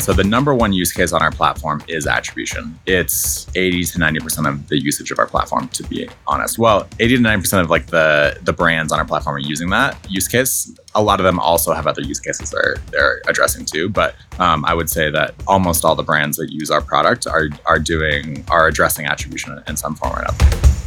And so the number one use case on our platform is attribution. It's 80 to 90% of the usage of our platform, to be honest. Well, 80 to 90% of like the the brands on our platform are using that use case. A lot of them also have other use cases they're they're addressing too. But um, I would say that almost all the brands that use our product are are doing are addressing attribution in some form or another.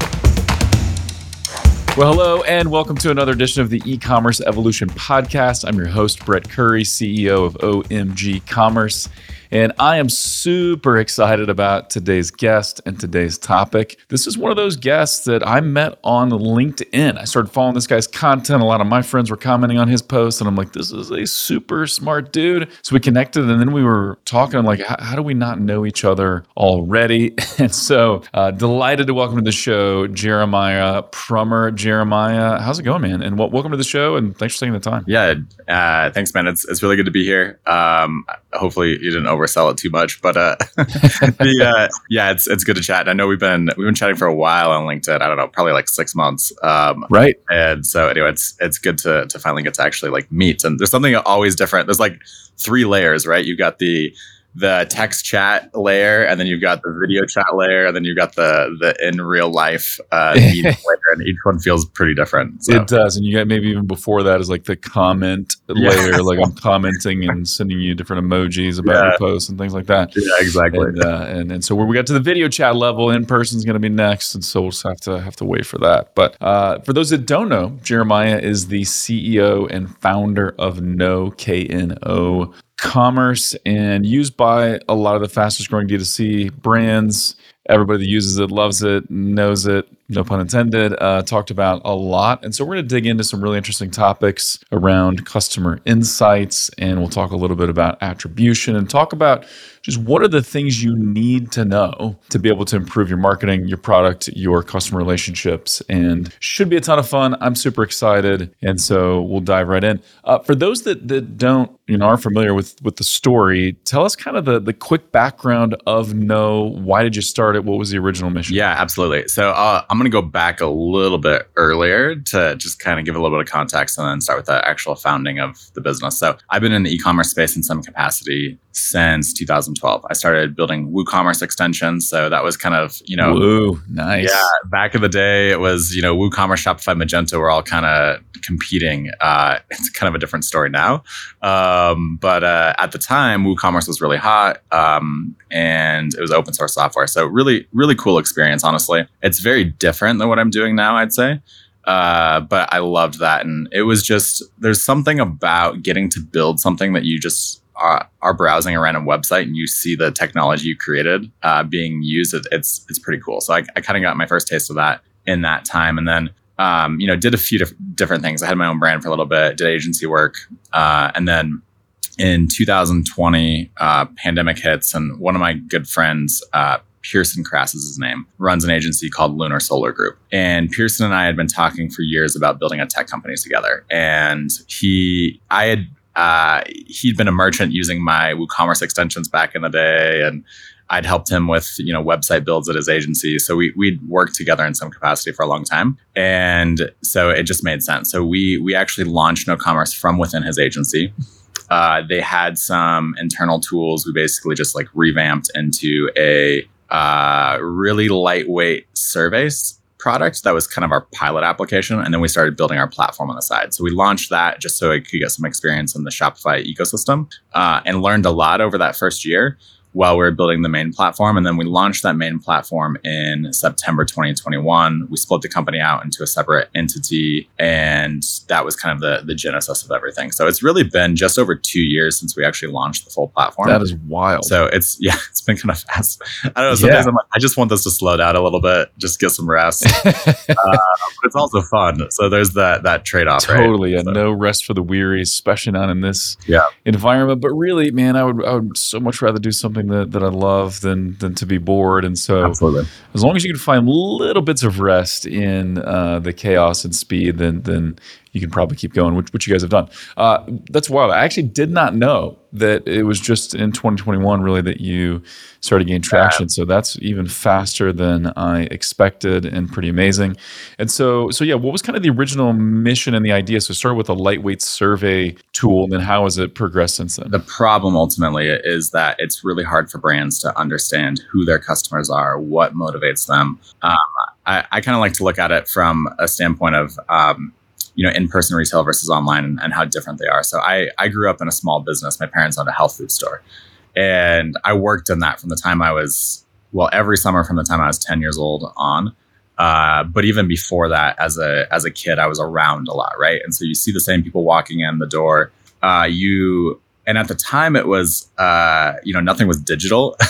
Well, hello, and welcome to another edition of the e commerce evolution podcast. I'm your host, Brett Curry, CEO of OMG Commerce. And I am super excited about today's guest and today's topic. This is one of those guests that I met on LinkedIn. I started following this guy's content. A lot of my friends were commenting on his posts, and I'm like, this is a super smart dude. So we connected, and then we were talking. I'm like, how do we not know each other already? And so uh, delighted to welcome to the show Jeremiah Prummer. Jeremiah, how's it going, man? And w- welcome to the show, and thanks for taking the time. Yeah, uh, thanks, man. It's, it's really good to be here. Um, hopefully, you didn't over oversell it too much, but uh, the uh, yeah, it's it's good to chat. I know we've been we've been chatting for a while on LinkedIn. I don't know, probably like six months. Um, right. And so anyway, it's it's good to to finally get to actually like meet. And there's something always different. There's like three layers, right? You've got the the text chat layer, and then you've got the video chat layer, and then you've got the the in real life uh, layer, and each one feels pretty different. So. It does, and you got maybe even before that is like the comment yeah. layer, like I'm commenting and sending you different emojis about yeah. your posts and things like that. Yeah, exactly. And, uh, and, and so when we got to the video chat level, in person is going to be next, and so we'll just have to have to wait for that. But uh, for those that don't know, Jeremiah is the CEO and founder of KNO K N O commerce and used by a lot of the fastest growing D2C brands. Everybody that uses it loves it, knows it, no pun intended, uh, talked about a lot. And so we're going to dig into some really interesting topics around customer insights. And we'll talk a little bit about attribution and talk about just what are the things you need to know to be able to improve your marketing, your product, your customer relationships. And should be a ton of fun. I'm super excited. And so we'll dive right in. Uh, for those that, that don't, you know, are familiar with, with the story, tell us kind of the, the quick background of KNO. Why did you start it? What was the original mission? Yeah, absolutely. So uh, I'm going to go back a little bit earlier to just kind of give a little bit of context and then start with the actual founding of the business. So I've been in the e-commerce space in some capacity since 2012. I started building WooCommerce extensions. So that was kind of, you know, Woo, nice. Yeah. Back in the day, it was, you know, WooCommerce, Shopify, Magento were all kind of competing. Uh, it's kind of a different story now. Um, but uh, at the time, WooCommerce was really hot um, and it was open source software. So really, really cool experience, honestly. It's very different than what I'm doing now, I'd say. Uh, but I loved that. And it was just, there's something about getting to build something that you just are, are browsing around a website and you see the technology you created uh, being used. It, it's, it's pretty cool. So I, I kind of got my first taste of that in that time. And then um, you know, did a few dif- different things. I had my own brand for a little bit, did agency work, uh, and then in 2020, uh, pandemic hits, and one of my good friends, uh, Pearson Crass is his name, runs an agency called Lunar Solar Group. And Pearson and I had been talking for years about building a tech company together. And he, I had, uh, he'd been a merchant using my WooCommerce extensions back in the day, and I'd helped him with you know website builds at his agency, so we we'd worked together in some capacity for a long time, and so it just made sense. So we we actually launched KNO Commerce from within his agency. Uh, they had some internal tools. We basically just like revamped into a uh, really lightweight surveys product that was kind of our pilot application. And then we started building our platform on the side. So we launched that just so I could get some experience in the Shopify ecosystem uh, and learned a lot over that first year while we were building the main platform. And then we launched that main platform in September 2021. We split the company out into a separate entity. And that was kind of the, the genesis of everything. So it's really been just over two years since we actually launched the full platform. That is wild. So it's, yeah, it's been kind of fast. I don't know. Sometimes yeah. I'm like, I just want this to slow down a little bit, just get some rest. uh, but it's also fun. So there's that, that trade off. Totally. Right? And so. no rest for the weary, especially not in this yeah. environment. But really, man, I would, I would so much rather do something something that, that I love than than to be bored. And so, Absolutely. as long as you can find little bits of rest in uh, the chaos and speed, then then you can probably keep going, which, which you guys have done. Uh, that's wild. I actually did not know that it was just in 2021 really that you started gaining traction. So that's even faster than I expected and pretty amazing. And so, so yeah, what was kind of the original mission and the idea? So start with a lightweight survey tool, and then how has it progressed since then? The problem ultimately is that it's really hard for brands to understand who their customers are, what motivates them. Um, I, I kind of like to look at it from a standpoint of um, you know in-person retail versus online and, and, how different they are. So I, I grew up in a small business. My parents owned a health food store. And i worked in that from the time i was well every summer from the time i was 10 years old on. Uh, but even before that as a as a kid i was around a lot right? And so you see the same people walking in the door. Uh, you and at the time it was uh, you know nothing was digital.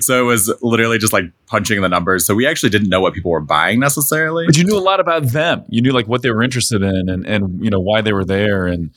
So it was literally just like punching the numbers. So we actually didn't know what people were buying necessarily. But you knew a lot about them. You knew like what they were interested in and and you know why they were there. And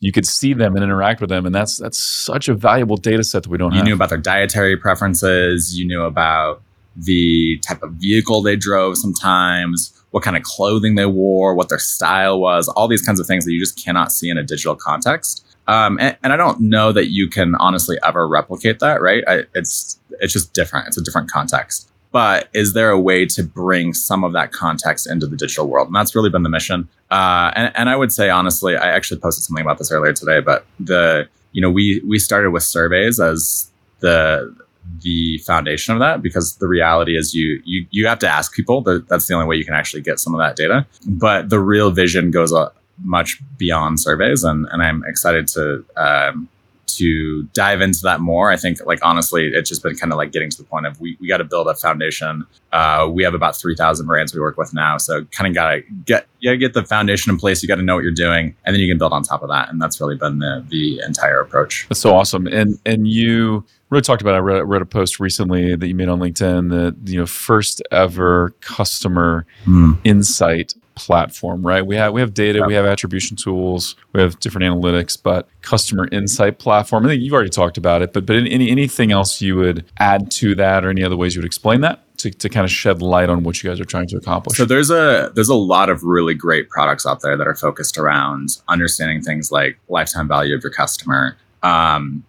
you could see them and interact with them. And that's that's such a valuable data set that we don't you have. knew about their dietary preferences. You knew about the type of vehicle they drove sometimes what kind of clothing they wore what their style was all these kinds of things that you just cannot see in a digital context um, and, and, I don't know that you can honestly ever replicate that, right? I, it's it's just different. It's a different context. But is there a way to bring some of that context into the digital world? And that's really been the mission. Uh, and, and I would say honestly, I actually posted something about this earlier today. But the you know we we started with surveys as the the foundation of that because the reality is you you you have to ask people that that's the only way you can actually get some of that data but the real vision goes much beyond surveys, and and I'm excited to um, to dive into that more. I think, like honestly, it's just been kind of like getting to the point of we, we got to build a foundation. Uh, we have about three thousand brands we work with now, so kind of got to get you got to get the foundation in place. You got to know what you're doing, and then you can build on top of that. And that's really been the the entire approach. That's so awesome. And and you really talked about. I read, read a post recently that you made on LinkedIn that you know first ever customer mm. insight platform, right? We have we have data, we have attribution tools, we have different analytics, but customer insight platform. I think you've already talked about it, but but any anything else you would add to that, or any other ways you would explain that to, to kind of shed light on what you guys are trying to accomplish? So there's a there's a lot of really great products out there that are focused around understanding things like lifetime value of your customer. Um,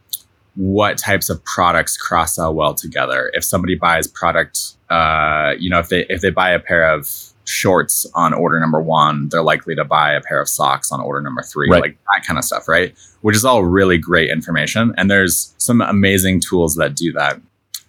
what types of products cross sell well together? If somebody buys product, uh, you know, if they if they buy a pair of shorts on order number one, they're likely to buy a pair of socks on order number three, right. like that kind of stuff, right? Which is all really great information. And there's some amazing tools that do that.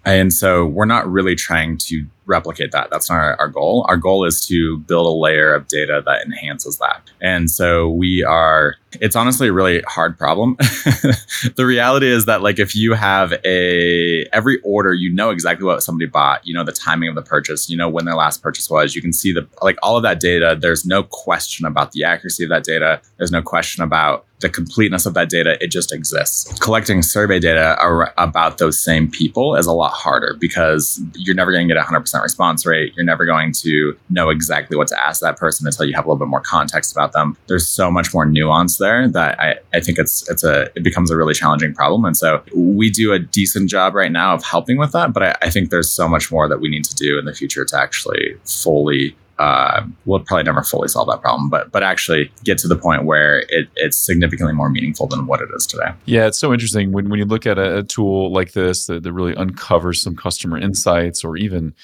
And so we're not really trying to replicate that. That's not our, our, goal. Our goal is to build a layer of data that enhances that. And so we are, it's honestly a really hard problem. the reality is that like if you have a every order, you know exactly what somebody bought, you know the timing of the purchase, you know when their last purchase was, you can see the like all of that data. There's no question about the accuracy of that data. There's no question about the completeness of that data, it just exists. Collecting survey data ar- about those same people is a lot harder because you're never going to get a 100% response rate. You're never going to know exactly what to ask that person until you have a little bit more context about them. There's so much more nuance there that I, I think it's it's a it becomes a really challenging problem. And so we do a decent job right now of helping with that, but I, I think there's so much more that we need to do in the future to actually fully uh, we'll probably never fully solve that problem, but but actually get to the point where it, it's significantly more meaningful than what it is today. Yeah, it's so interesting when, when you look at a, a tool like this that, that, really uncovers some customer insights or even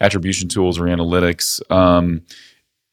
attribution tools or analytics. Um,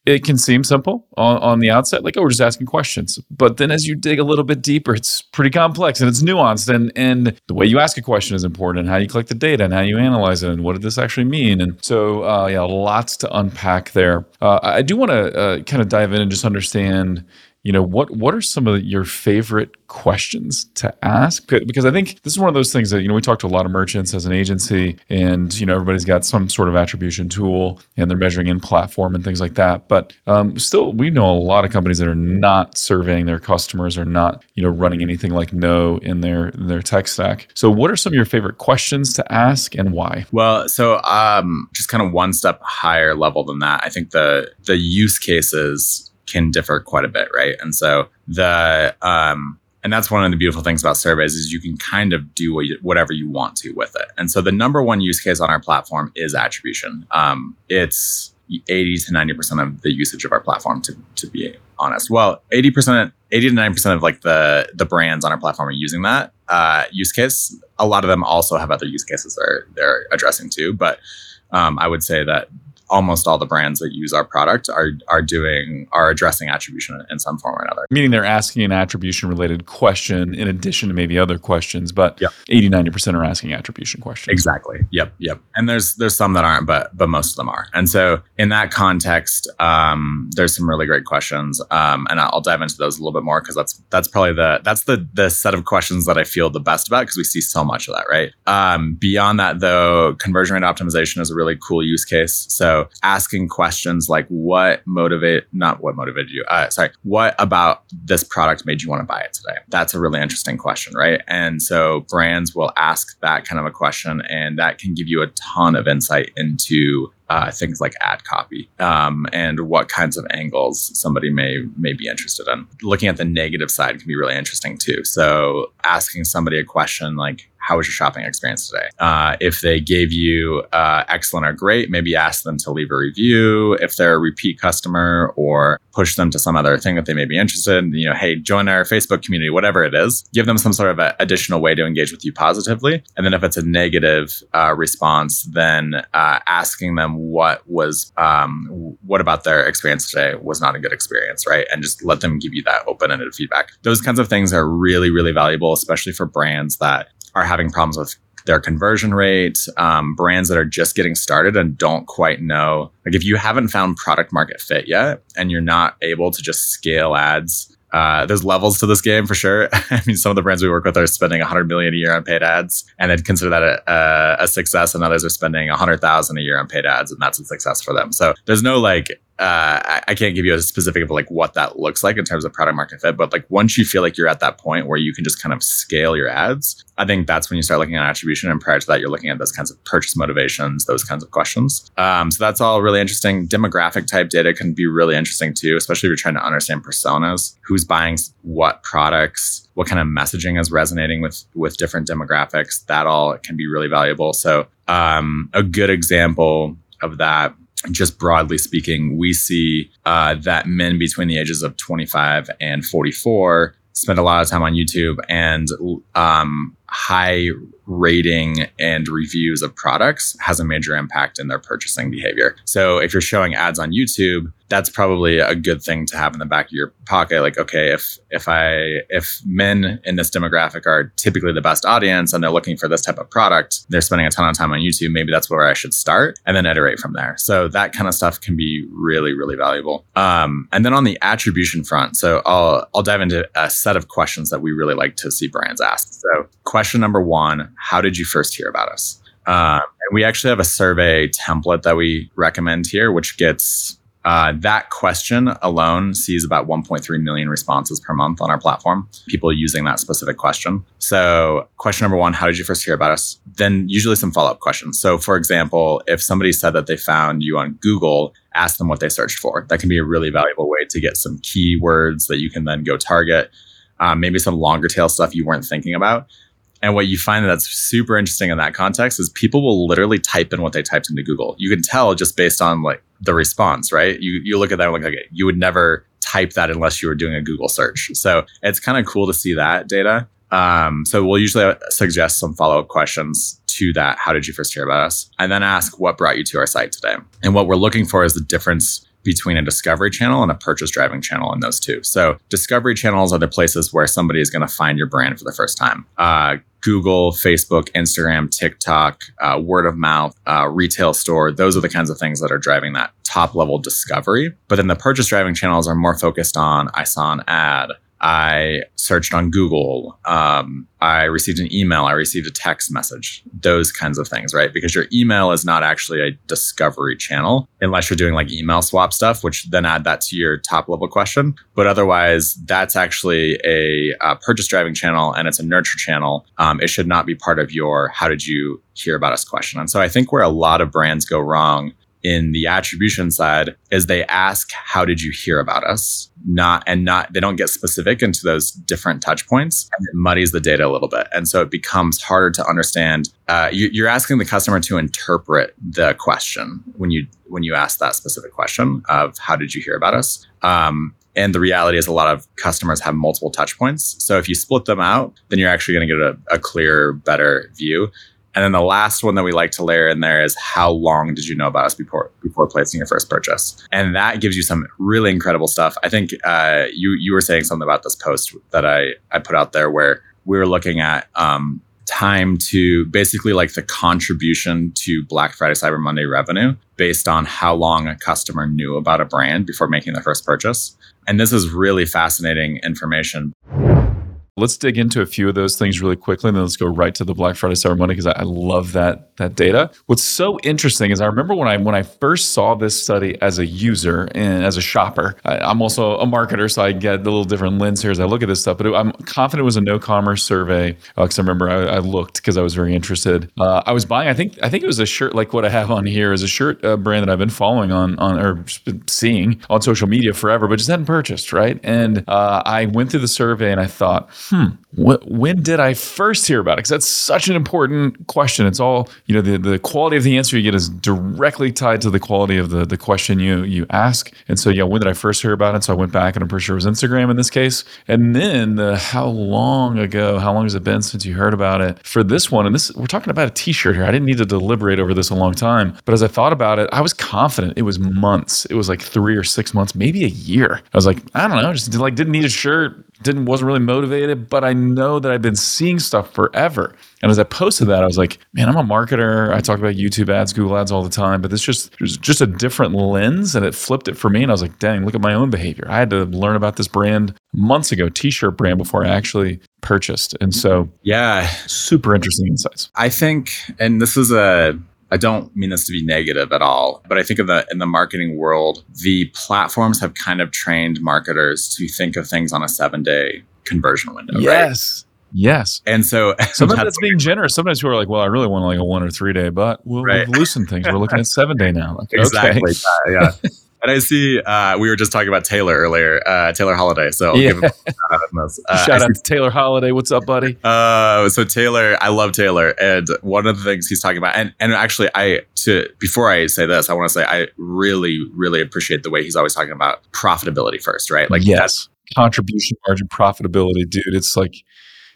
it can seem simple on, on the outset, like, oh, we're just asking questions. But then as you dig a little bit deeper, it's pretty complex and it's nuanced. And, and the way you ask a question is important and how you collect the data and how you analyze it and what did this actually mean. And so, uh, yeah, lots to unpack there. Uh, I do want to uh, kind of dive in and just understand you know what what are some of your favorite questions to ask? Because i think this is one of those things that you know we talk to a lot of merchants as an agency and you know everybody's got some sort of attribution tool and they're measuring in platform and things like that. But um, still we know a lot of companies that are not surveying their customers or not you know running anything like KNO in their in their tech stack. So what are some of your favorite questions to ask and why? Well so um, just kind of one step higher level than that i think the the use cases can differ quite a bit, right? And so the um, and that's one of the beautiful things about surveys is you can kind of do what you, whatever you want to with it. And so the number one use case on our platform is attribution. Um, it's 80 to 90% of the usage of our platform to, to be honest. Well, 80%, 80 to 90 percent of like the the brands on our platform are using that uh, use case. A lot of them also have other use cases they're they're addressing too, but um, I would say that almost all the brands that use our product are are doing are addressing attribution in some form or another. Meaning they're asking an attribution related question in addition to maybe other questions, but Yep. 80, 90% are asking attribution questions. Exactly. Yep. Yep. And there's there's some that aren't, but but most of them are. And so in that context, um, there's some really great questions, um, and I'll dive into those a little bit more because that's that's probably the that's the the set of questions that I feel the best about because we see so much of that, right? Um, beyond that, though, conversion rate optimization is a really cool use case. So asking questions like what motivate not what motivated you, uh, sorry, what about this product made you want to buy it today? That's a really interesting question, right? And so brands will ask that kind of a question, and that can give you a ton of insight into uh, things like ad copy um, and what kinds of angles somebody may may be interested in. Looking at the negative side can be really interesting too. So asking somebody a question like, "How was your shopping experience today?" Uh, if they gave you uh, excellent or great, maybe ask them to leave a review. If they're a repeat customer, or push them to some other thing that they may be interested in. You know, hey, join our Facebook community, whatever it is. Give them some sort of a additional way to engage with you positively. And then if it's a negative uh, response, then uh, asking them what was um, what about their experience today was not a good experience, right? And just let them give you that open-ended feedback. Those kinds of things are really, really valuable, especially for brands that are having problems with their conversion rate, um, brands that are just getting started and don't quite know. Like if you haven't found product market fit yet and you're not able to just scale ads uh, there's levels to this game for sure. I mean, some of the brands we work with are spending 100 million a year on paid ads, and they'd consider that a, a, a success. And others are spending 100,000 a year on paid ads, and that's a success for them. So there's no like uh, I, I can't give you a specific of like what that looks like in terms of product market fit, but like once you feel like you're at that point where you can just kind of scale your ads, I think that's when you start looking at attribution. And prior to that, you're looking at those kinds of purchase motivations, those kinds of questions. Um, so that's all really interesting. Demographic type data can be really interesting too, especially if you're trying to understand personas, who's buying what products, what kind of messaging is resonating with with different demographics. That all can be really valuable. So um, a good example of that just broadly speaking, we see uh, that men between the ages of 25 and 44 spend a lot of time on YouTube and um, high rating and reviews of products has a major impact in their purchasing behavior. So if you're showing ads on YouTube, that's probably a good thing to have in the back of your pocket. Like, okay, if if I if men in this demographic are typically the best audience and they're looking for this type of product, they're spending a ton of time on YouTube. Maybe that's where I should start and then iterate from there. So that kind of stuff can be really really valuable. Um, and then on the attribution front, so I'll I'll dive into a set of questions that we really like to see brands ask. So question number one: How did you first hear about us? Um, and we actually have a survey template that we recommend here, which gets uh, that question alone sees about 1.3 million responses per month on our platform, people using that specific question. So, question number one, how did you first hear about us? Then, usually some follow up questions. So, for example, if somebody said that they found you on Google, ask them what they searched for. That can be a really valuable way to get some keywords that you can then go target, um, maybe some longer tail stuff you weren't thinking about. And what you find that's super interesting in that context is people will literally type in what they typed into Google. You can tell just based on like the response, right? You you look at that and like, okay, you would never type that unless you were doing a Google search. So it's kind of cool to see that data. Um, so we'll usually suggest some follow up questions to that. How did you first hear about us? And then ask what brought you to our site today. And what we're looking for is the difference between a discovery channel and a purchase driving channel in those two. So discovery channels are the places where somebody is going to find your brand for the first time. Uh, Google, Facebook, Instagram, TikTok, uh, word of mouth, uh, retail store. Those are the kinds of things that are driving that top level discovery. But then the purchase driving channels are more focused on I saw an ad. I searched on Google. Um, I received an email. I received a text message. Those kinds of things, right? Because your email is not actually a discovery channel unless you're doing like email swap stuff, which then add that to your top level question. But otherwise, that's actually a, a purchase driving channel and it's a nurture channel. Um, it should not be part of your how did you hear about us question. And so I think where a lot of brands go wrong in the attribution side is they ask how did you hear about us not and not they don't get specific into those different touch points and it muddies the data a little bit and so it becomes harder to understand uh, you, you're asking the customer to interpret the question when you when you ask that specific question of how did you hear about us um, And the reality is, a lot of customers have multiple touch points. So if you split them out, then you're actually going to get a, a clearer, better view. And then the last one that we like to layer in there is how long did you know about us before before placing your first purchase? And that gives you some really incredible stuff. I think uh, you you were saying something about this post that I I put out there where we were looking at um, time to basically like the contribution to Black Friday Cyber Monday revenue based on how long a customer knew about a brand before making their first purchase. And this is really fascinating information. Let's dig into a few of those things really quickly, and then let's go right to the Black Friday Cyber Monday because I, I, love that that data. What's so interesting is I remember when I when I first saw this study as a user and as a shopper. I, am also a marketer, so I get a little different lens here as I look at this stuff. But it, I'm confident it was a KNO commerce survey because uh, I remember I, I looked because I was very interested. Uh, I was buying. I think I think it was a shirt like what I have on here is a shirt uh, brand that I've been following on on or seeing on social media forever, but just hadn't purchased. Right, and uh, I went through the survey and I thought hmm, wh- when did I first hear about it? Because that's such an important question. It's all, you know, the, the quality of the answer you get is directly tied to the quality of the, the question you you ask. And so, yeah, when did I first hear about it? So I went back and I'm pretty sure it was Instagram in this case. And then the how long ago, how long has it been since you heard about it? For this one, and this we're talking about a t-shirt here. I didn't need to deliberate over this a long time. But as I thought about it, I was confident it was months. It was like three or six months, maybe a year. I was like, I don't know, just like didn't need a shirt didn't wasn't really motivated, but I know that I've been seeing stuff forever. And as I posted that, I was like, man, I'm a marketer. I talk about YouTube ads, Google ads all the time, but this just was just a different lens and it flipped it for me. And I was like, dang, look at my own behavior. I had to learn about this brand months ago, t-shirt brand before I actually purchased. And so yeah, super interesting insights. I think, and this is a I don't mean this to be negative at all, but I think in the in the marketing world, the platforms have kind of trained marketers to think of things on a seven day conversion window. Yes. Right? Yes. And so sometimes that's, being generous. Sometimes people are like, well, I really want like a one or three day, but we'll, right. we'll loosen things. We're looking at seven day now. Like, exactly. Okay. yeah. And I see uh, we were just talking about Taylor earlier, uh, Taylor Holiday. So I'll yeah. give him a shout out on this. Uh, shout out to Taylor Holiday. What's up, buddy? Uh, so Taylor, I love Taylor, and one of the things he's talking about, and and actually, I to before I say this, I want to say I really really appreciate the way he's always talking about profitability first, right? Like yes, contribution margin profitability, dude. It's like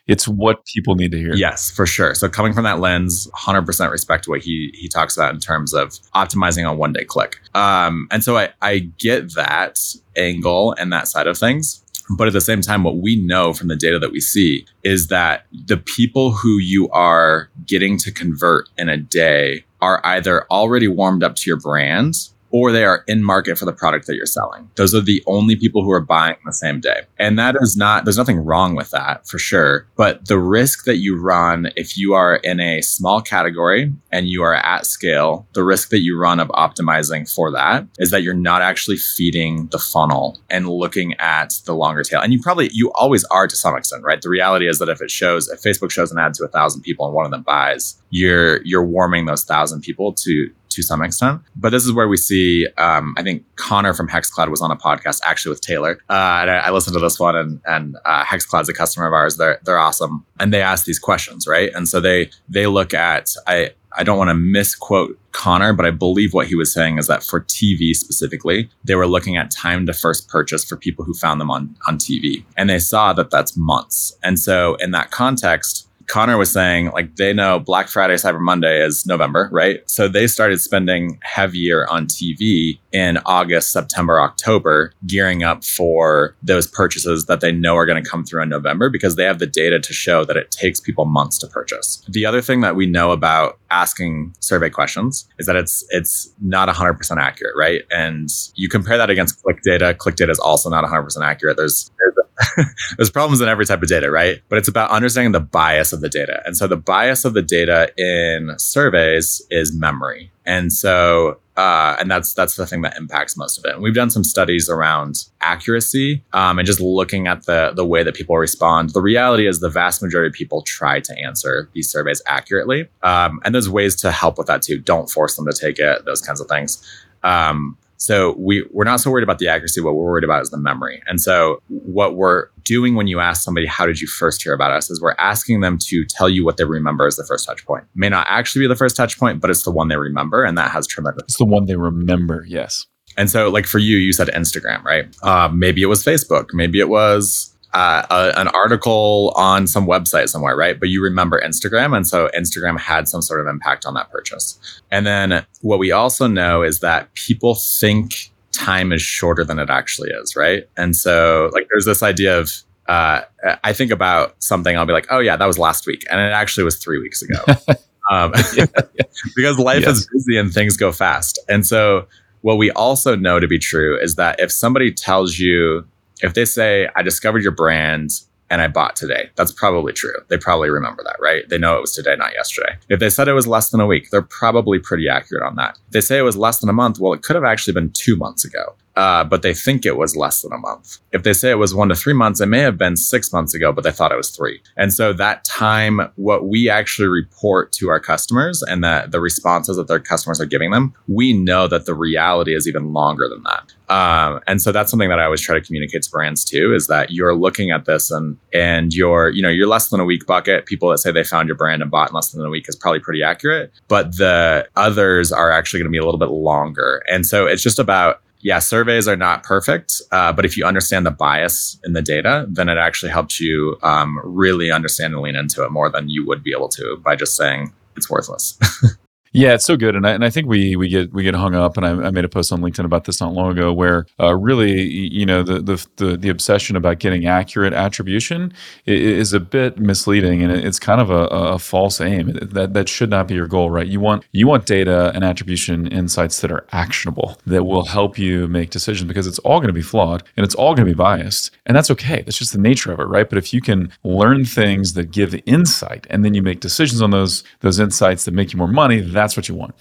it's what people need to hear. Yes, for sure. So coming from that lens, 100% respect what he he talks about in terms of optimizing on one day click. Um, and so I I get that angle and that side of things. But at the same time, what we know from the data that we see is that the people who you are getting to convert in a day are either already warmed up to your brand or they are in market for the product that you're selling. Those are the only people who are buying the same day. And that is not, there's nothing wrong with that for sure. But the risk that you run if you are in a small category and you are at scale, the risk that you run of optimizing for that is that you're not actually feeding the funnel and looking at the longer tail. And you probably, you always are to some extent, right? The reality is that if it shows, if Facebook shows an ad to a thousand people and one of them buys, you're, you're warming those thousand people to, to some extent. But this is where we see, um, I think Connor from HexClad was on a podcast actually with Taylor. Uh, and I, I, listened to this one, and, and uh, HexClad's a customer of ours. They're they're awesome, and they ask these questions, right? And so they they look at I. I don't want to misquote Connor, but I believe what he was saying is that for TV specifically, they were looking at time to first purchase for people who found them on, on TV. And they saw that that's months. And so, in that context, Connor was saying, like they know Black Friday, Cyber Monday is November, right? So they started spending heavier on TV in August, September, October, gearing up for those purchases that they know are going to come through in November because they have the data to show that it takes people months to purchase. The other thing that we know about asking survey questions is that it's it's not 100% accurate, right? And you compare that against click data. Click data is also not 100% accurate. There's there's there's problems in every type of data, right? But it's about understanding the bias of the data. And so the bias of the data in surveys is memory. And so uh, and that's that's the thing that impacts most of it. And we've done some studies around accuracy um, and just looking at the the way that people respond. The reality is the vast majority of people try to answer these surveys accurately, um, and there's ways to help with that too. Don't force them to take it; those kinds of things. Um, so we we're not so worried about the accuracy. What we're worried about is the memory. And so what we're doing when you ask somebody, "How did you first hear about us?" is we're asking them to tell you what they remember as the first touch point. May not actually be the first touch point, but it's the one they remember, and that has tremendous. It's the one they remember. Yes. And so, like for you, you said Instagram, right? Uh, maybe it was Facebook, maybe it was uh, a, an article on some website somewhere, right? But you remember Instagram. And so Instagram had some sort of impact on that purchase. And then what we also know is that people think time is shorter than it actually is, right? And so, like, there's this idea of, uh, I think about something, I'll be like, oh, yeah, that was last week. And it actually was three weeks ago. um, because life yes. is busy and things go fast. And so, what we also know to be true is that if somebody tells you, if they say, I discovered your brand and I bought today, that's probably true. They probably remember that, right? They know it was today, not yesterday. If they said it was less than a week, they're probably pretty accurate on that. If they say it was less than a month, well, it could have actually been two months ago uh, but they think it was less than a month. If they say it was one to three months, it may have been six months ago, but they thought it was three. And so that time, what we actually report to our customers and that the responses that their customers are giving them, we know that the reality is even longer than that. Um, and so that's something that I always try to communicate to brands too, is that you're looking at this and and you're, you know, you're less than a week bucket. People that say they found your brand and bought in less than a week is probably pretty accurate. But the others are actually going to be a little bit longer. And so it's just about yeah, surveys are not perfect, uh, but if you understand the bias in the data, then it actually helps you um, really understand and lean into it more than you would be able to by just saying it's worthless. Yeah, it's so good, and I, and I think we we get we get hung up, and I, I made a post on LinkedIn about this not long ago, where uh, really you know the, the, the the obsession about getting accurate attribution is a bit misleading, and it's kind of a, a false aim. That that should not be your goal, right? You want you want data and attribution insights that are actionable, that will help you make decisions, because it's all going to be flawed and it's all going to be biased, and that's okay. That's just the nature of it, right? But if you can learn things that give insight, and then you make decisions on those those insights that make you more money, that's what you want.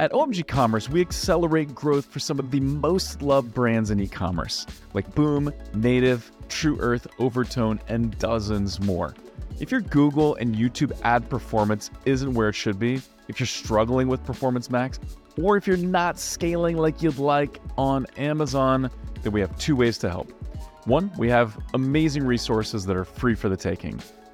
At OMG Commerce, we accelerate growth for some of the most loved brands in e commerce, like Boom, Native, Tru Earth, Overtone, and dozens more. If your Google and YouTube ad performance isn't where it should be, if you're struggling with Performance Max, or if you're not scaling like you'd like on Amazon, then we have two ways to help. One, we have amazing resources that are free for the taking,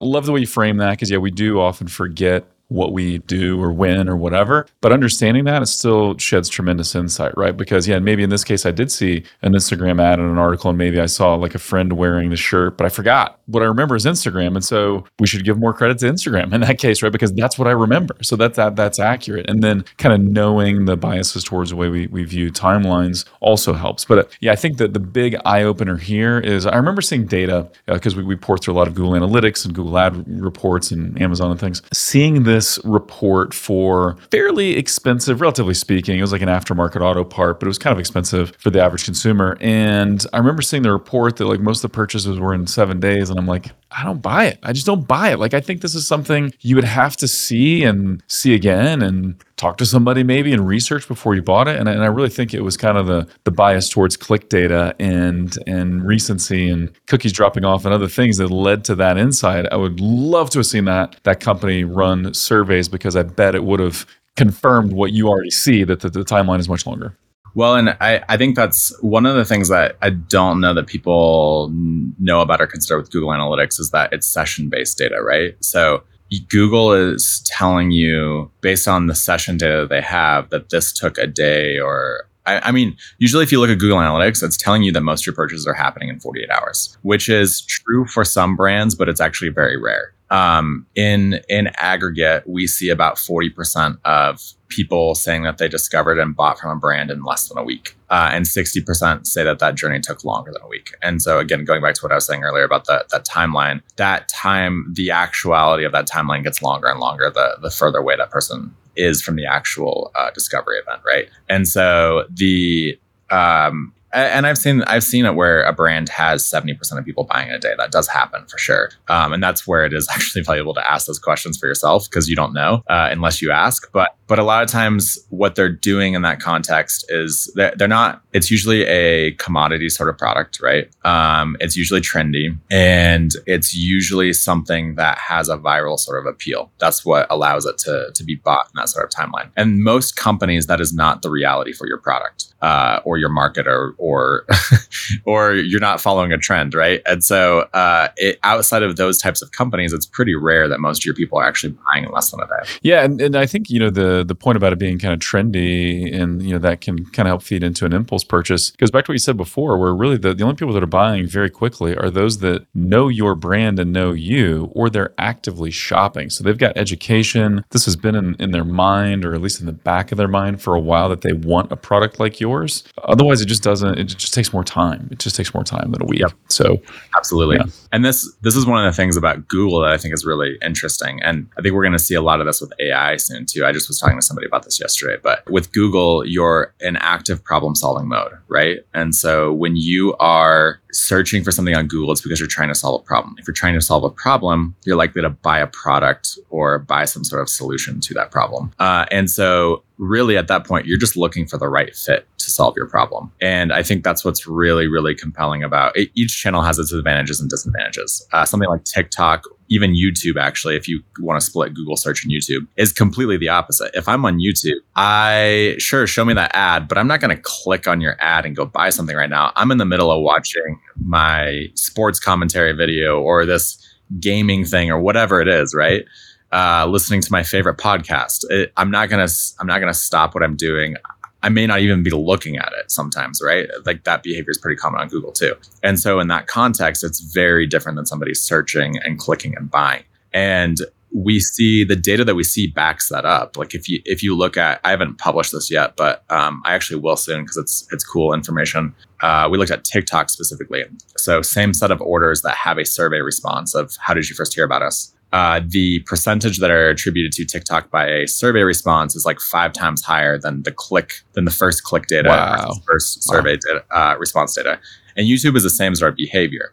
Love the way you frame that because, yeah, we do often forget what we do or when or whatever. But understanding that it still sheds tremendous insight, right? Because yeah, maybe in this case I did see an Instagram ad in an article and maybe I saw like a friend wearing the shirt, but I forgot. What I remember is Instagram. And so we should give more credit to Instagram in that case, right? Because that's what I remember. So that, that that's accurate. And then kind of knowing the biases towards the way we, we view timelines also helps. But uh, yeah, I think that the big eye opener here is I remember seeing data because uh, we, we pour through a lot of Google Analytics and Google Ad reports and Amazon and things. Seeing the this report for fairly expensive, relatively speaking. It was like an aftermarket auto part, but it was kind of expensive for the average consumer. And I remember seeing the report that like most of the purchases were in seven days. And I'm like, I don't buy it. I just don't buy it. Like, I think this is something you would have to see and see again and talk to somebody maybe and research before you bought it. And and I really think it was kind of the the bias towards click data and and recency and cookies dropping off and other things that led to that insight. I would love to have seen that that company run surveys because I bet it would have confirmed what you already see that the, the timeline is much longer. Well, and I, I think that's one of the things that I don't know that people know about or consider with Google Analytics is that it's session based data, right? So Google is telling you based on the session data they have that this took a day or I, I, mean, usually if you look at Google Analytics, it's telling you that most of your purchases are happening in 48 hours, which is true for some brands, but it's actually very rare. Um, in in aggregate, we see about forty percent of people saying that they discovered and bought from a brand in less than a week, uh, and sixty percent say that that journey took longer than a week. And so, again, going back to what I was saying earlier about that that timeline, that time, the actuality of that timeline gets longer and longer the the further away that person is from the actual uh, discovery event, right? And so the um, and I've seen I've seen it where a brand has seventy percent of people buying in a day. That does happen for sure, um, and that's where it is actually valuable to ask those questions for yourself because you don't know uh, unless you ask. But but a lot of times, what they're doing in that context is they're, they're not. It's usually a commodity sort of product, right? Um, it's usually trendy, and it's usually something that has a viral sort of appeal. That's what allows it to to be bought in that sort of timeline. And most companies, that is not the reality for your product uh, or your market, or or or you're not following a trend, right? And so, uh, it, outside of those types of companies, it's pretty rare that most of your people are actually buying in less than a day. Yeah, and, and I think you know the the point about it being kind of trendy and you know that can kind of help feed into an impulse purchase goes back to what you said before, where really the, the only people that are buying very quickly are those that know your brand and know you, or they're actively shopping. So they've got education. This has been in, in their mind, or at least in the back of their mind for a while, that they want a product like yours. Otherwise, it just doesn't. It just takes more time. It just takes more time than a week. Yep. So Absolutely. Yeah. And this this is one of the things about Google that I think is really interesting. And I think we're going to see a lot of this with AI soon too. I just was talking to somebody about this yesterday, but with Google, you're in active problem solving mode, right? And so when you are searching for something on Google, it's because you're trying to solve a problem. If you're trying to solve a problem, you're likely to buy a product or buy some sort of solution to that problem. Uh, and so really at that point you're just looking for the right fit to solve your problem and i think that's what's really really compelling about it. each channel has its advantages and disadvantages uh, something like tiktok even youtube actually if you want to split google search and youtube is completely the opposite if i'm on youtube i sure show me that ad but i'm not going to click on your ad and go buy something right now i'm in the middle of watching my sports commentary video or this gaming thing or whatever it is right uh, listening to my favorite podcast. It, I'm not gonna I'm not gonna stop what I'm doing. I may not even be looking at it sometimes, right? Like that behavior is pretty common on Google too. And so in that context, it's very different than somebody searching and clicking and buying. And we see the data that we see backs that up. Like if you if you look at, I haven't published this yet, but um, I actually will soon because it's it's cool information. Uh, we looked at TikTok specifically. So same set of orders that have a survey response of how did you first hear about us uh, the percentage that are attributed to TikTok by a survey response is like five times higher than the click than the first click data Wow. first survey data, uh, response data. And YouTube is the same as our behavior.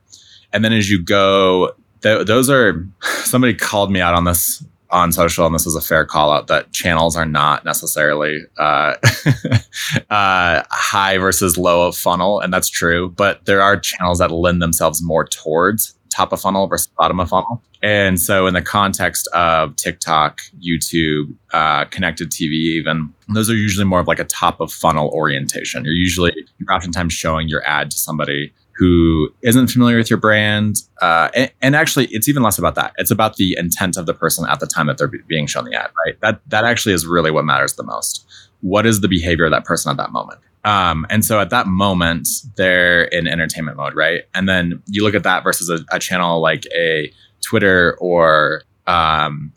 And then as you go, th- those are somebody called me out on this on social, and this is a fair call out that channels are not necessarily uh, uh, high versus low of funnel, and that's true. But there are channels that lend themselves more towards top of funnel versus bottom of funnel. And so, in the context of TikTok, YouTube, uh, connected TV, even those are usually more of like a top of funnel orientation. You're usually you're oftentimes showing your ad to somebody who isn't familiar with your brand. Uh, and, and actually, it's even less about that. It's about the intent of the person at the time that they're be- being shown the ad. Right. That that actually is really what matters the most. What is the behavior of that person at that moment? Um, and so at that moment, they're in entertainment mode, right? And then you look at that versus a, a channel like a Twitter or um,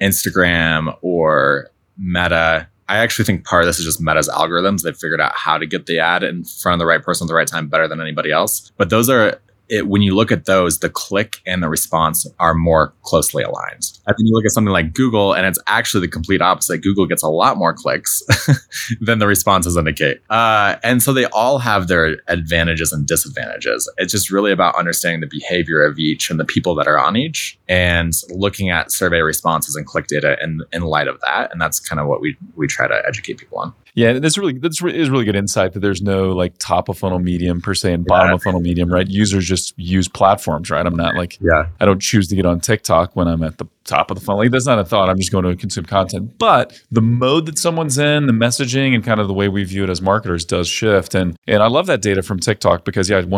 Instagram or Meta. I actually think part of this is just Meta's algorithms. They've figured out how to get the ad in front of the right person at the right time better than anybody else. But those are it, when you look at those, the click and the response are more closely aligned. And then you look at something like Google, and it's actually the complete opposite. Google gets a lot more clicks than the responses indicate. Uh, and so they all have their advantages and disadvantages. It's just really about understanding the behavior of each and the people that are on each and looking at survey responses and click data in, in light of that. And that's kind of what we, we try to educate people on. Yeah, that's really that's re- is really good insight that there's no like top of funnel medium per se and bottom Yeah. of funnel medium, right? Users just use platforms, right? I'm not like Yeah. I don't choose to get on TikTok when I'm at the top of the funnel. Like, that's not a thought. I'm just going to consume content. But the mode that someone's in, the messaging, and kind of the way we view it as marketers does shift. And and I love that data from TikTok because yeah, 100%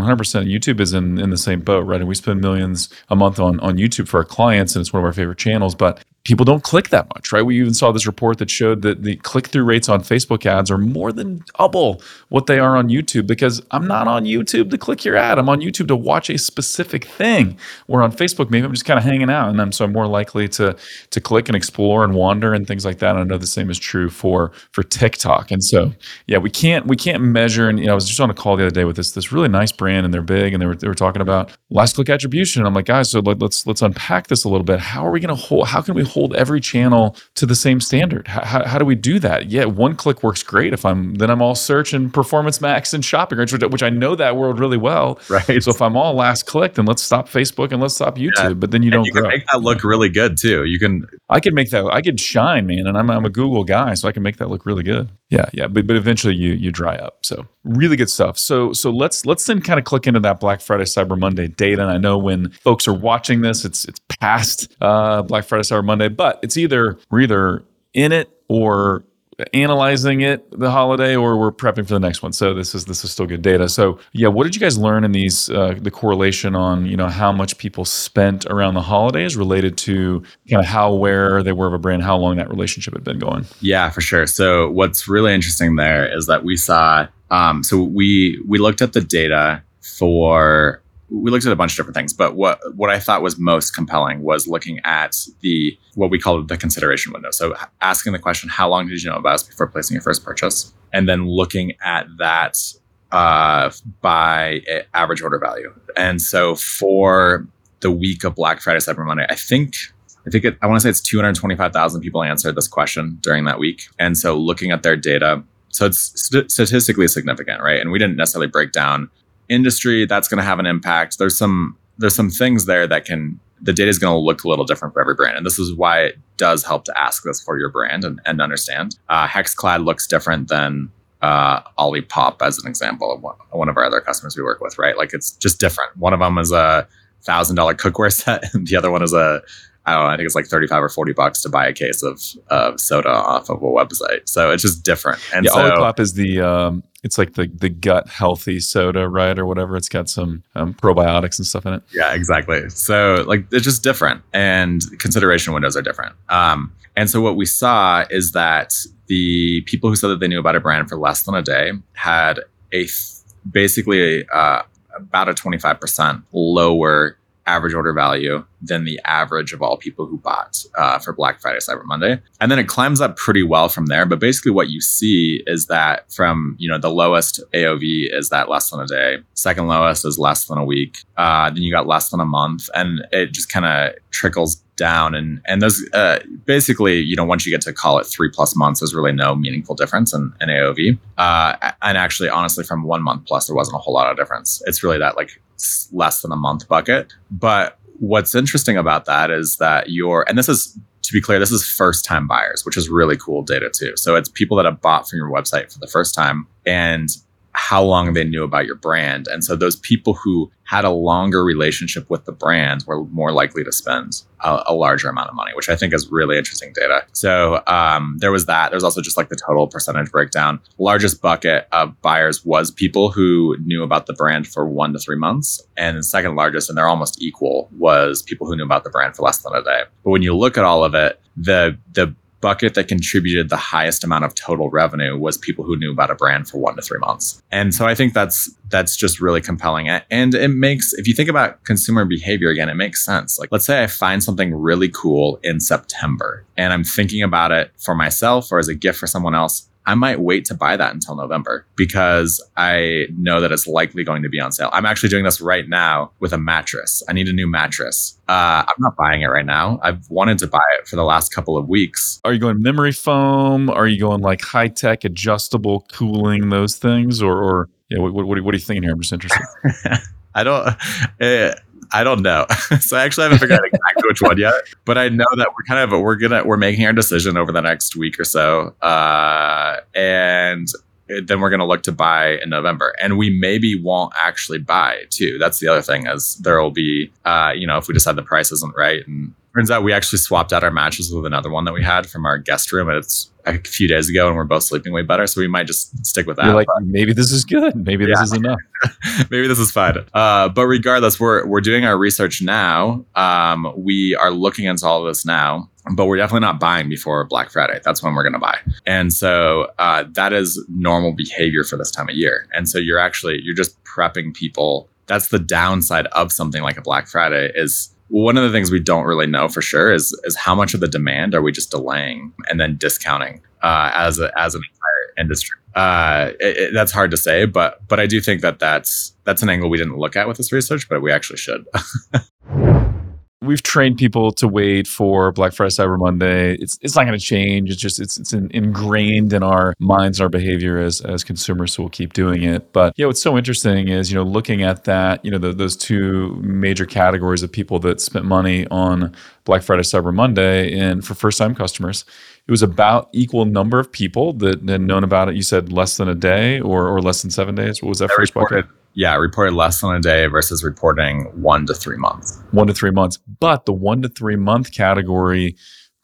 YouTube is in in the same boat, right? And we spend millions a month on on YouTube for our clients, and it's one of our favorite channels. But people don't click that much, right? We even saw this report that showed that the click through rates on Facebook ads are more than double what they are on YouTube because I'm not on YouTube to click your ad. I'm on YouTube to watch a specific thing. Where on Facebook, maybe I'm just kind of hanging out and I'm so I'm more likely to to click and explore and wander and things like that. And I know the same is true for for TikTok. And so yeah, we can't we can't measure. And you know, I was just on a call the other day with this this really nice brand and they're big and they were they were talking about last click attribution. I'm like, guys, so let, let's let's unpack this a little bit. How are we going to hold? How can we hold hold every channel to the same standard? How, how, do we do that? Yeah, one click works great if I'm then I'm all search and performance max and shopping, which, which I know that world really well. Right. So if I'm all last click, then let's stop Facebook and let's stop YouTube. Yeah. But then you don't you can grow. make that look really good too. You can I can make that I can shine, man, and I'm I'm a Google guy, so I can make that look really good. Yeah, yeah. But but eventually you you dry up. So really good stuff. So so let's let's then kind of click into that Black Friday Cyber Monday data. And I know when folks are watching this, it's it's past uh, Black Friday Cyber Monday, but it's either we're either in it or analyzing it the holiday or we're prepping for the next one. So this is this is still good data. So yeah what did you guys learn in these uh, the correlation on you know how much people spent around the holidays related to kind of how aware they were of a brand how long that relationship had been going? Yeah for sure. So what's really interesting there is that we saw um, so we we looked at the data for we looked at a bunch of different things, but what what I thought was most compelling was looking at the what we call the consideration window. So asking the question, how long did you know about us before placing your first purchase, and then looking at that uh, by average order value. And so for the week of Black Friday, Cyber Monday, I think I think it, I want to say it's 225,000 people answered this question during that week. And so looking at their data, so it's st- statistically significant, right? And we didn't necessarily break down industry that's going to have an impact. There's some there's some things there that can the data is going to look a little different for every brand. And this is why it does help to ask this for your brand and, and understand. Uh, HexClad looks different than uh, Olipop as an example of one, one of our other customers we work with right? Like it's just different. One of them is a thousand dollar cookware set and the other one is a I don't know, I think it's like 35 or 40 bucks to buy a case of, of soda off of a website. So it's just different. And yeah, so, Olipop is the, um, it's like the, the gut healthy soda, right? Or whatever. It's got some um, probiotics and stuff in it. Yeah, exactly. So like it's just different and consideration windows are different. Um, and so what we saw is that the people who said that they knew about a brand for less than a day had a basically a, uh, about a 25% lower average order value than the average of all people who bought uh, for Black Friday, Cyber Monday. And then it climbs up pretty well from there. But basically, what you see is that from you know the lowest AOV is that less than a day. Second lowest is less than a week. Uh, then you got less than a month, and it just kind of trickles down. And and those uh, basically, you know, once you get to call it three plus months, there's really no meaningful difference in, in AOV. Uh, and actually, honestly, from one month plus, there wasn't a whole lot of difference. It's really that like less than a month bucket. But what's interesting about that is that you're, and this is to be clear, this is first time buyers, which is really cool data too. So it's people that have bought from your website for the first time and how long they knew about your brand. And so those people who had a longer relationship with the brand were more likely to spend a, a larger amount of money, which I think is really interesting data. So um, there was that. There's also just like the total percentage breakdown. Largest bucket of buyers was people who knew about the brand for one to three months. And second largest, and they're almost equal, was people who knew about the brand for less than a day. But when you look at all of it, the the bucket that contributed the highest amount of total revenue was people who knew about a brand for one to three months. And so I think that's that's just really compelling. And it makes if you think about consumer behavior again, it makes sense. Like let's say I find something really cool in September and I'm thinking about it for myself or as a gift for someone else. I might wait to buy that until November because I know that it's likely going to be on sale. I'm actually doing this right now with a mattress. I need a new mattress. Uh, I'm not buying it right now. I've wanted to buy it for the last couple of weeks. Are you going memory foam? Are you going like high tech adjustable cooling, those things? Or, or yeah, what, what, what are you thinking here? I'm just interested. I don't. Uh, I don't know. so I actually haven't figured out exactly which one yet, but I know that we're kind of we're gonna we're making our decision over the next week or so, uh, and then we're gonna look to buy in November, and we maybe won't actually buy too. That's the other thing is there will be, uh, you know, if we decide the price isn't right and Turns out we actually swapped out our matches with another one that we had from our guest room. And it's a few days ago, and we're both sleeping way better. So we might just stick with that. You're like, maybe this is good. Maybe yeah. this is enough. maybe this is fine. Uh, but regardless, we're we're doing our research now. Um, we are looking into all of this now, but we're definitely not buying before Black Friday. That's when we're going to buy. And so uh, that is normal behavior for this time of year. And so you're actually you're just prepping people. That's the downside of something like a Black Friday is one of the things we don't really know for sure is is how much of the demand are we just delaying and then discounting uh, as a, as an entire industry. Uh, it, it, that's hard to say, but but I do think that that's that's an angle we didn't look at with this research, but we actually should. we've trained people to wait for Black Friday, Cyber Monday. It's it's not going to change. It's just it's it's in, ingrained in our minds, and our behavior as as consumers. So we'll keep doing it. But yeah, what's so interesting is you know looking at that, you know, the, those two major categories of people that spent money on Black Friday, Cyber Monday, and for first time customers, it was about equal number of people that had known about it. You said less than a day or or less than seven days. What was that, That first bucket? yeah, reported less than a day versus reporting one to three months. one to three months. But the one to three month category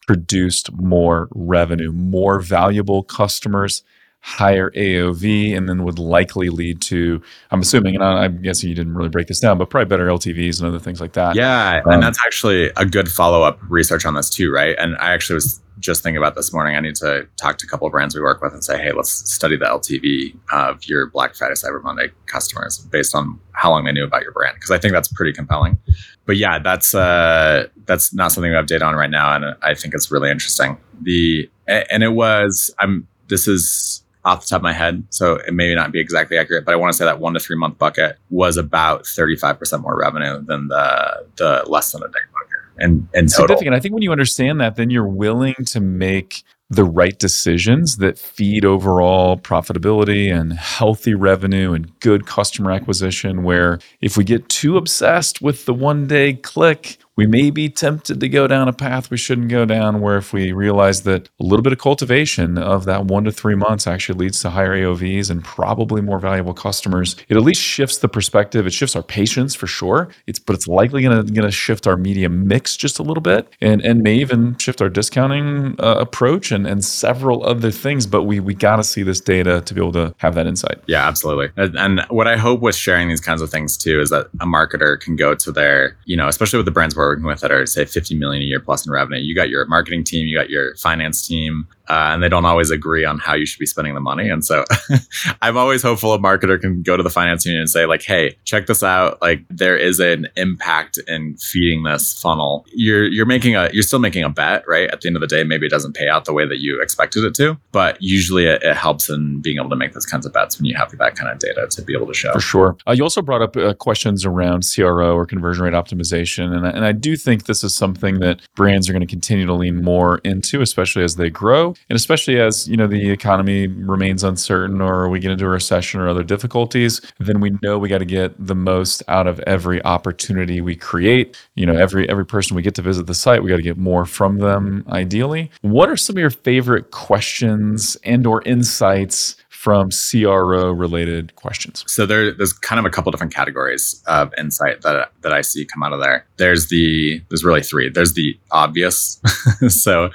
produced more revenue, more valuable customers, higher AOV, and then would likely lead to, I'm assuming, and I'm guessing you didn't really break this down, but probably better LTVs and other things like that. Yeah, Um, and that's actually a good follow up research on this too, right? And I actually was just thinking about this morning. I need to talk to a couple of brands we work with and say, hey, let's study the LTV of your Black Friday, Cyber Monday customers based on how long they knew about your brand, because I think that's pretty compelling. But yeah, that's uh, that's not something we have data on right now, and I think it's really interesting. The and it was I'm this is off the top of my head, so it may not be exactly accurate, but I want to say that one to three month bucket was about 35% more revenue than the the less than a day bucket. And total. significant. I think when you understand that, then you're willing to make the right decisions that feed overall profitability and healthy revenue and good customer acquisition. Where if we get too obsessed with the one day click, we may be tempted to go down a path we shouldn't go down. Where if we realize that a little bit of cultivation of that one to three months actually leads to higher AOVs and probably more valuable customers, it at least shifts the perspective. It shifts our patience for sure. It's but it's likely gonna gonna shift our media mix just a little bit, and and may even shift our discounting uh, approach and and several other things. But we we got to see this data to be able to have that insight. Yeah, absolutely. And, and what I hope with sharing these kinds of things too is that a marketer can go to their, you know, especially with the brands we're working with that are say 50 million a year plus in revenue. You got your marketing team, you got your finance team, uh, and they don't always agree on how you should be spending the money. And so I'm always hopeful a marketer can go to the finance union and say, like, hey, check this out. Like there is an impact in feeding this funnel. You're you're making a you're still making a bet, right? At the end of the day, maybe it doesn't pay out the way that you expected it to, but usually it, it helps in being able to make those kinds of bets when you have that kind of data to be able to show. For sure. Uh, you also brought up uh, questions around CRO or conversion rate optimization. And, I- and I do think this is something that brands are going to continue to lean more into, especially as they grow and especially as, you know, the economy remains uncertain or we get into a recession or other difficulties, then we know we got to get the most out of every opportunity we create. You know, every every person we get to visit the site, we got to get more from them ideally. What are some of your favorite questions and or insights from CRO related questions? So there, there's kind of a couple different categories of insight that that I see come out of there. There's the there's really three. There's the obvious. so,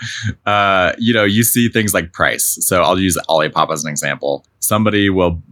uh, you know, you see things like price. So I'll use Olipop as an example. Somebody will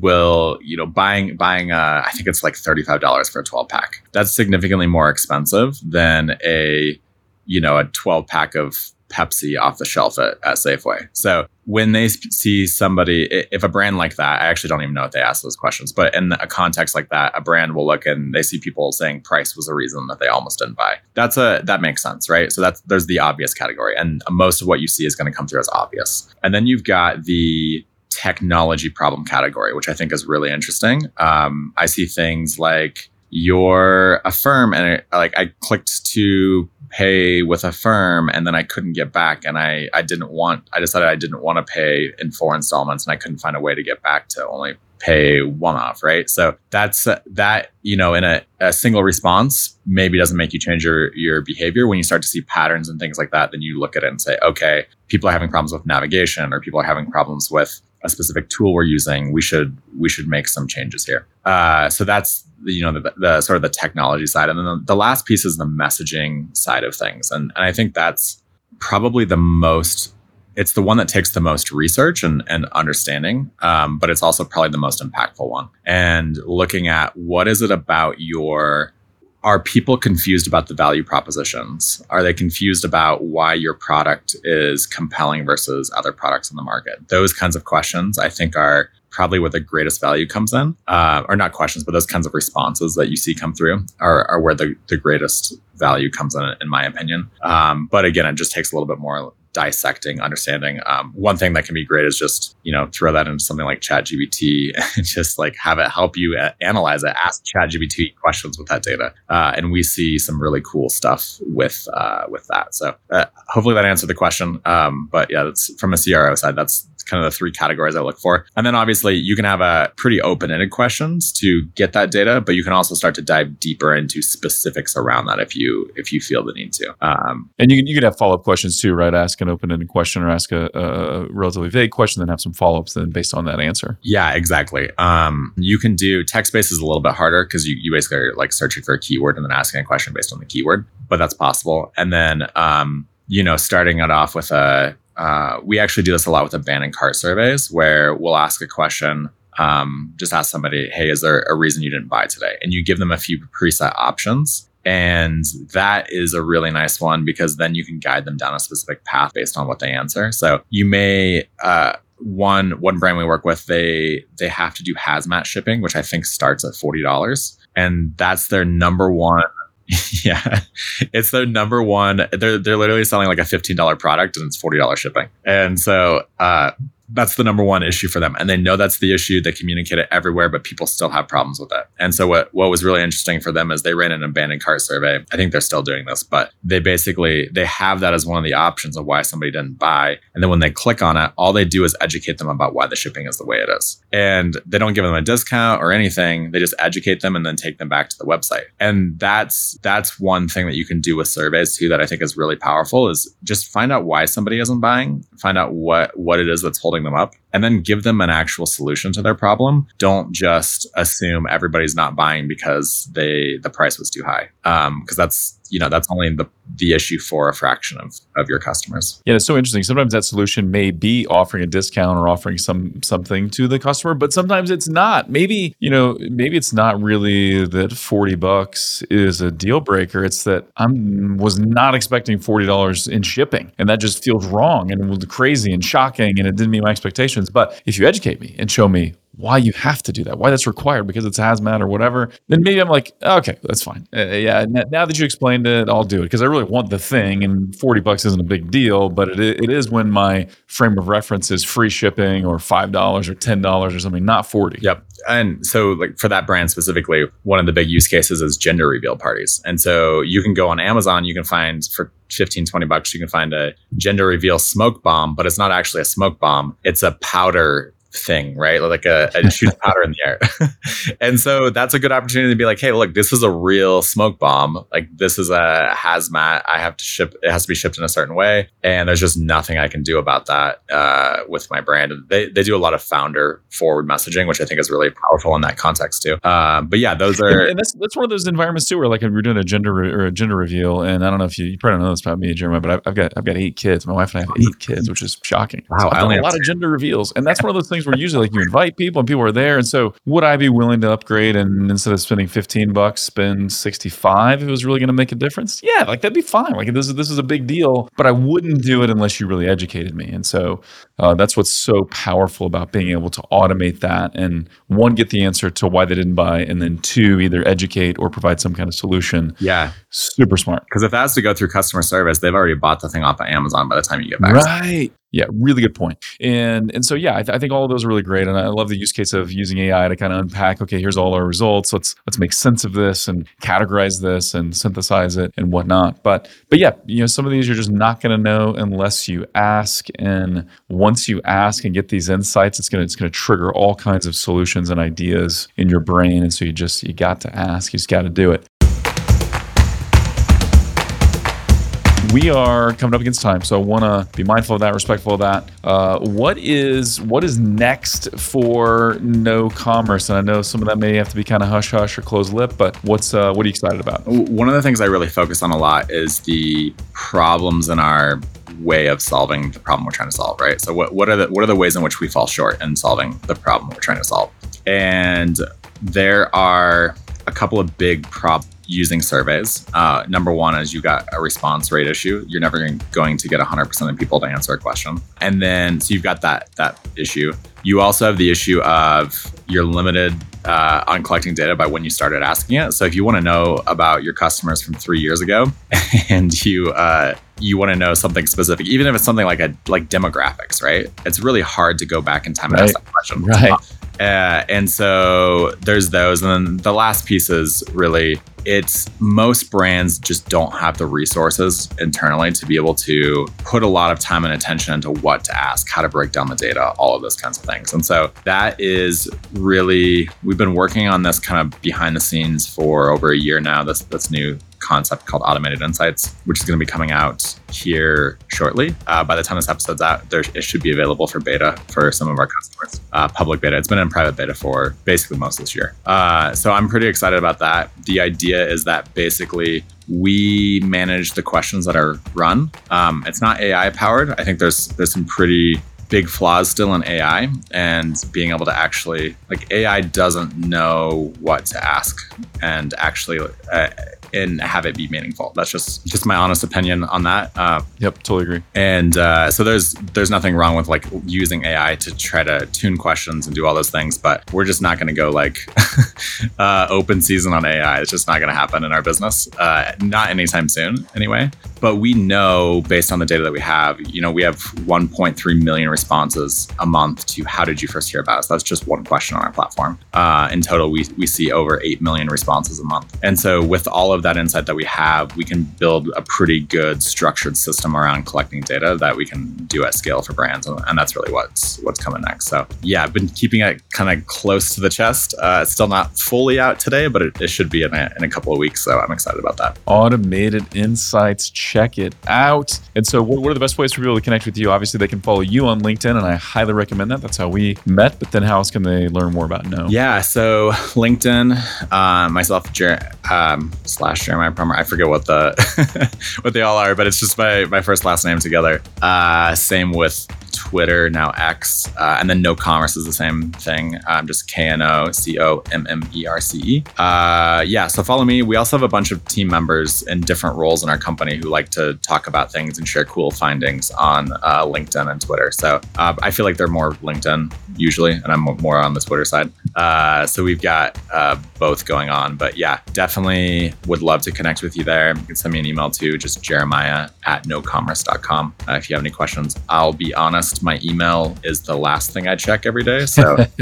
will you know buying buying uh, I think it's like thirty five dollars for a twelve pack. That's significantly more expensive than a you know a twelve pack of Pepsi off the shelf at, at Safeway. So when they see somebody, if a brand like that, I actually don't even know if they ask those questions, but in a context like that, a brand will look and they see people saying price was a reason that they almost didn't buy. That's a that makes sense, right? So that's there's the obvious category, and most of what you see is going to come through as obvious. And then you've got the technology problem category, which I think is really interesting. Um, I see things like you're Affirm and like I clicked to pay with Affirm and then I couldn't get back and I I didn't want I decided I didn't want to pay in four installments and I couldn't find a way to get back to only pay one off right? So that's that you know in a, a single response maybe doesn't make you change your your behavior. When you start to see patterns and things like that then you look at it and say okay people are having problems with navigation or people are having problems with a specific tool we're using we should we should make some changes here. Uh, so that's you know the, the sort of the technology side. And then the, the last piece is the messaging side of things. And, and i think that's probably the most it's the one that takes the most research and, and understanding um, but it's also probably the most impactful one. And looking at what is it about your are people confused about the value propositions? Are they confused about why your product is compelling versus other products in the market? Those kinds of questions, I think, are probably where the greatest value comes in, uh, or not questions, but those kinds of responses that you see come through are, are where the, the greatest value comes in, in my opinion. Um, but again, it just takes a little bit more dissecting, understanding. Um, one thing that can be great is just you know throw that into something like ChatGPT and just like have it help you analyze it. Ask ChatGPT questions with that data, uh, and we see some really cool stuff with uh, with that. So uh, hopefully that answered the question. Um, but yeah, that's from a CRO side. That's kind of the three categories I look for. And then obviously you can have a pretty open-ended questions to get that data, but you can also start to dive deeper into specifics around that if you if you feel the need to. Um, And you can you can have follow up questions too, right? Ask an open ended question or ask a, a relatively vague question, then have some follow ups then based on that answer. yeah, exactly. Um, you can do text based is a little bit harder because you, you basically are like searching for a keyword and then asking a question based on the keyword, but that's possible. And then um, you know, starting it off with a uh, we actually do this a lot with abandoned cart surveys where we'll ask a question um, just ask somebody, hey, is there a reason you didn't buy today? And you give them a few preset options. And that is a really nice one because then you can guide them down a specific path based on what they answer. So you may, uh, one one brand we work with, they they have to do hazmat shipping, which I think starts at forty dollars, and that's their number one yeah, it's their number one. They're they're literally selling like a fifteen dollar product and it's forty dollars shipping. And so uh, that's the number one issue for them, and they know that's the issue. They communicate it everywhere, but people still have problems with it. And so what what was really interesting for them is they ran an abandoned cart survey. I think they're still doing this, but they basically they have that as one of the options of why somebody didn't buy. And then when they click on it, all they do is educate them about why the shipping is the way it is, and they don't give them a discount or anything. They just educate them and then take them back to the website. And that's that's one thing that you can do with surveys too that I think is really powerful is just find out why somebody isn't buying, find out what what it is that's holding them up and then give them an actual solution to their problem. Don't just assume everybody's not buying because they the price was too high. Um, because that's you know that's only the the issue for a fraction of of your customers. Yeah, it's so interesting. Sometimes that solution may be offering a discount or offering some something to the customer, but sometimes it's not. Maybe, you know, maybe it's not really that 40 bucks is a deal breaker. It's that I'm was not expecting $40 in shipping. And that just feels wrong and crazy and shocking and it didn't meet my expectations. But if you educate me and show me why you have to do that, why that's required because it's hazmat or whatever, then maybe I'm like, okay, that's fine. Uh, yeah, now that you explained it, I'll do it because I really want the thing, and 40 bucks isn't a big deal, but it, it is when my frame of reference is free shipping or $5 or $10 or something, not 40. Yep. And so like for that brand specifically, one of the big use cases is gender reveal parties. And so you can go on Amazon, you can find for 15, 20 bucks, you can find a gender reveal smoke bomb, but it's not actually a smoke bomb. It's a powder thing, right? Like a, a shoots powder in the air. and so that's a good opportunity to be like, hey, look, this is a real smoke bomb. Like this is a hazmat. I have to ship, it has to be shipped in a certain way. And there's just nothing I can do about that uh, with my brand. And They, they do a lot of founder forward messaging, which I think is really powerful in that context too. Um, but yeah, those are and that's that's one of those environments too, where like we're doing a gender re- or a gender reveal, and I don't know if you, you probably don't know this about me, Jeremiah, but I've, I've got I've got eight kids. My wife and I have eight kids, which is shocking. Wow, so I've done a lot of gender reveals, and that's one of those things where usually like you invite people and people are there, and so would I be willing to upgrade and instead of spending fifteen bucks, spend sixty five if it was really going to make a difference? Yeah, like that'd be fine. Like this is this is a big deal, but I wouldn't do it unless you really educated me, and so uh, that's what's so powerful about being able to automate that and one get the answer to why they didn't buy, and then two either educate or provide some kind of solution. yeah. Super smart. Because if that has to go through customer service, they've already bought the thing off of Amazon by the time you get back. Right. Yeah, really good point. And and so yeah, I, th- I think all of those are really great, and I love the use case of using AI to kind of unpack. Okay, here's all our results. Let's let's make sense of this and categorize this and synthesize it and whatnot. But but yeah, you know, some of these you're just not going to know unless you ask. And once you ask and get these insights, it's gonna it's gonna trigger all kinds of solutions and ideas in your brain. And so you just you got to ask. You just got to do it. We are coming up against time, so I want to be mindful of that, respectful of that. Uh, what is what is next for KNO Commerce? And I know some of that may have to be kind of hush hush or closed lip, but what's uh, what are you excited about? One of the things I really focus on a lot is the problems in our way of solving the problem we're trying to solve, right? So what, what are the what are the ways in which we fall short in solving the problem we're trying to solve? And there are a couple of big problems using surveys. Uh, number one is you got a response rate issue. You're never going- to get 100% of people to answer a question. And then, so you've got that that issue. You also have the issue of you're limited uh, on collecting data by when you started asking it. So if you want to know about your customers from three years ago, and you uh, you want to know something specific, even if it's something like a like demographics, right? It's really hard to go back in time and Right. ask that question. Right. Uh, and so there's those. And then the last piece is really it's most brands just don't have the resources internally to be able to put a lot of time and attention into what to ask, how to break down the data, all of those kinds of things. And so that is really we've been working on this kind of behind the scenes for over a year now. This this new concept called automated insights which is going to be coming out here shortly uh, by the time this episode's out there it should be available for beta for some of our customers uh, public beta it's been in private beta for basically most of this year uh, so i'm pretty excited about that the idea is that basically we manage the questions that are run. Um, it's not ai powered. I think there's there's some pretty big flaws still in AI and being able to actually like AI doesn't know what to ask and actually uh, and have it be meaningful. That's just just my honest opinion on that. Uh, Yep, totally agree. and uh, so there's there's nothing wrong with like using AI to try to tune questions and do all those things, but we're just not going to go like uh, open season on AI. It's just not going to happen in our business, uh, not anytime soon, anyway. But we know based on the data that we have, you know, we have 1.3 million responses a month to how did you first hear about us? That's just one question on our platform. Uh, in total, we we see over 8 million responses a month, and so with all of that insight that we have, we can build a pretty good structured system around collecting data that we can do at scale for brands, and, and that's really what's what's coming next. So yeah, I've been keeping it kind of close to the chest. Uh, it's still not fully out today, but it, it should be in a, in a couple of weeks. So I'm excited about that. Automated Insights. Check it out. And so, what, what are the best ways for people to connect with you? Obviously, they can follow you on LinkedIn, and I highly recommend that. That's how we met. But then, how else can they learn more about KNO? Yeah, so LinkedIn, uh, myself, Jer- um, slash Jeremiah Prummer. I forget what the what they all are, but it's just my my first last name together. Uh, same with Twitter now X, uh, and then KNO Commerce is the same thing. Um, just K N O C O M M E R C E. Uh, yeah, so follow me. We also have a bunch of team members in different roles in our company who like to talk about things and share cool findings on uh, LinkedIn and Twitter. So uh, I feel like they're more LinkedIn usually, and I'm more on the Twitter side. Uh, so we've got uh, both going on. But yeah, definitely would love to connect with you there. You can send me an email to just jeremiah at knocommerce.com uh, if you have any questions. I'll be honest, my email is the last thing I check every day. So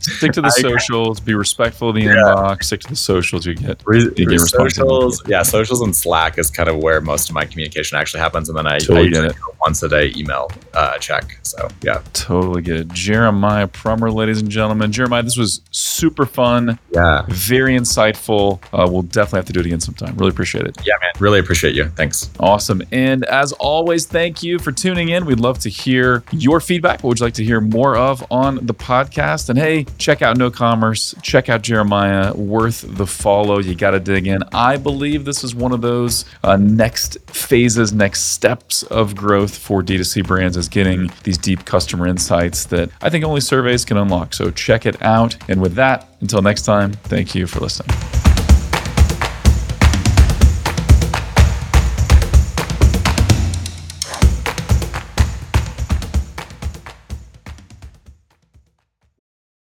Stick to the I- socials. Be respectful of the inbox. Stick to the socials. You get Re- You get responses. socials, yeah, socials and Slack is kind of where most of my communication actually happens, and then I, Totally I get usually it. a once a day email uh, check. So yeah, totally get it. Jeremiah Prummer, ladies and gentlemen. Jeremiah, this was super fun, yeah, very insightful. Uh, we'll definitely have to do it again sometime. Really appreciate it. yeah, man, really appreciate you. Thanks. Awesome. And as always, thank you for tuning in. We'd love to hear your feedback. What would you like to hear more of on the podcast? And hey, check out KNO Commerce, check out Jeremiah, worth the follow. You got to dig in. I believe this is one of those uh, next phases, next steps of growth for D2C brands is getting these deep customer insights that I think only surveys can unlock. So check it out. And with that, until next time, thank you for listening.